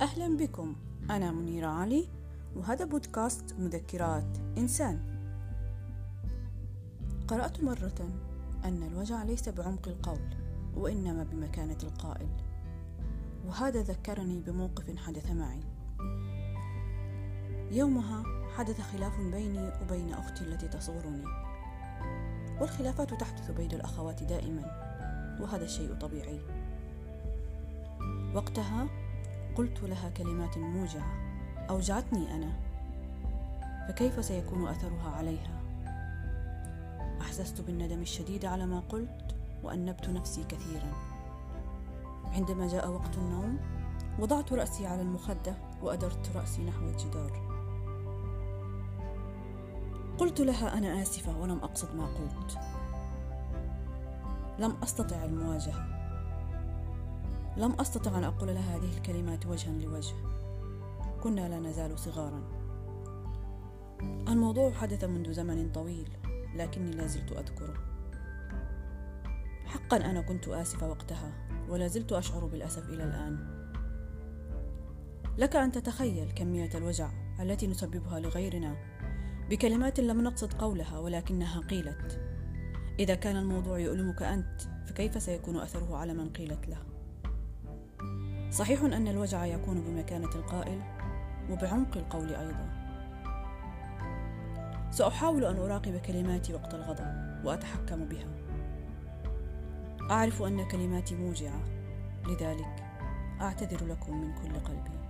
أهلا بكم. أنا منيرة علي وهذا بودكاست مذكرات إنسان. قرأت مرة أن الوجع ليس بعمق القول وإنما بمكانة القائل. وهذا ذكرني بموقف حدث معي. يومها حدث خلاف بيني وبين أختي التي تصغرني. والخلافات تحدث بين الأخوات دائما وهذا الشيء طبيعي. وقتها قلت لها كلمات موجعة أوجعتني أنا. فكيف سيكون أثرها عليها؟ أحسست بالندم الشديد على ما قلت وأنبت نفسي كثيرا. عندما جاء وقت النوم وضعت رأسي على المخدة وأدرت رأسي نحو الجدار. قلت لها أنا آسفة ولم أقصد ما قلت. لم أستطع المواجهة. لم أستطع أن أقول لها هذه الكلمات وجها لوجه. كنا لا نزال صغارا. الموضوع حدث منذ زمن طويل لكني لا زلت أذكره. حقا أنا كنت آسفة وقتها ولا زلت أشعر بالأسف إلى الآن. لك أن تتخيل كمية الوجع التي نسببها لغيرنا. بكلمات لم نقصد قولها ولكنها قيلت. إذا كان الموضوع يؤلمك أنت فكيف سيكون أثره على من قيلت له؟ صحيح أن الوجع يكون بمكانة القائل وبعمق القول أيضا. سأحاول أن أراقب كلماتي وقت الغضب وأتحكم بها. أعرف أن كلماتي موجعة لذلك أعتذر لكم من كل قلبي.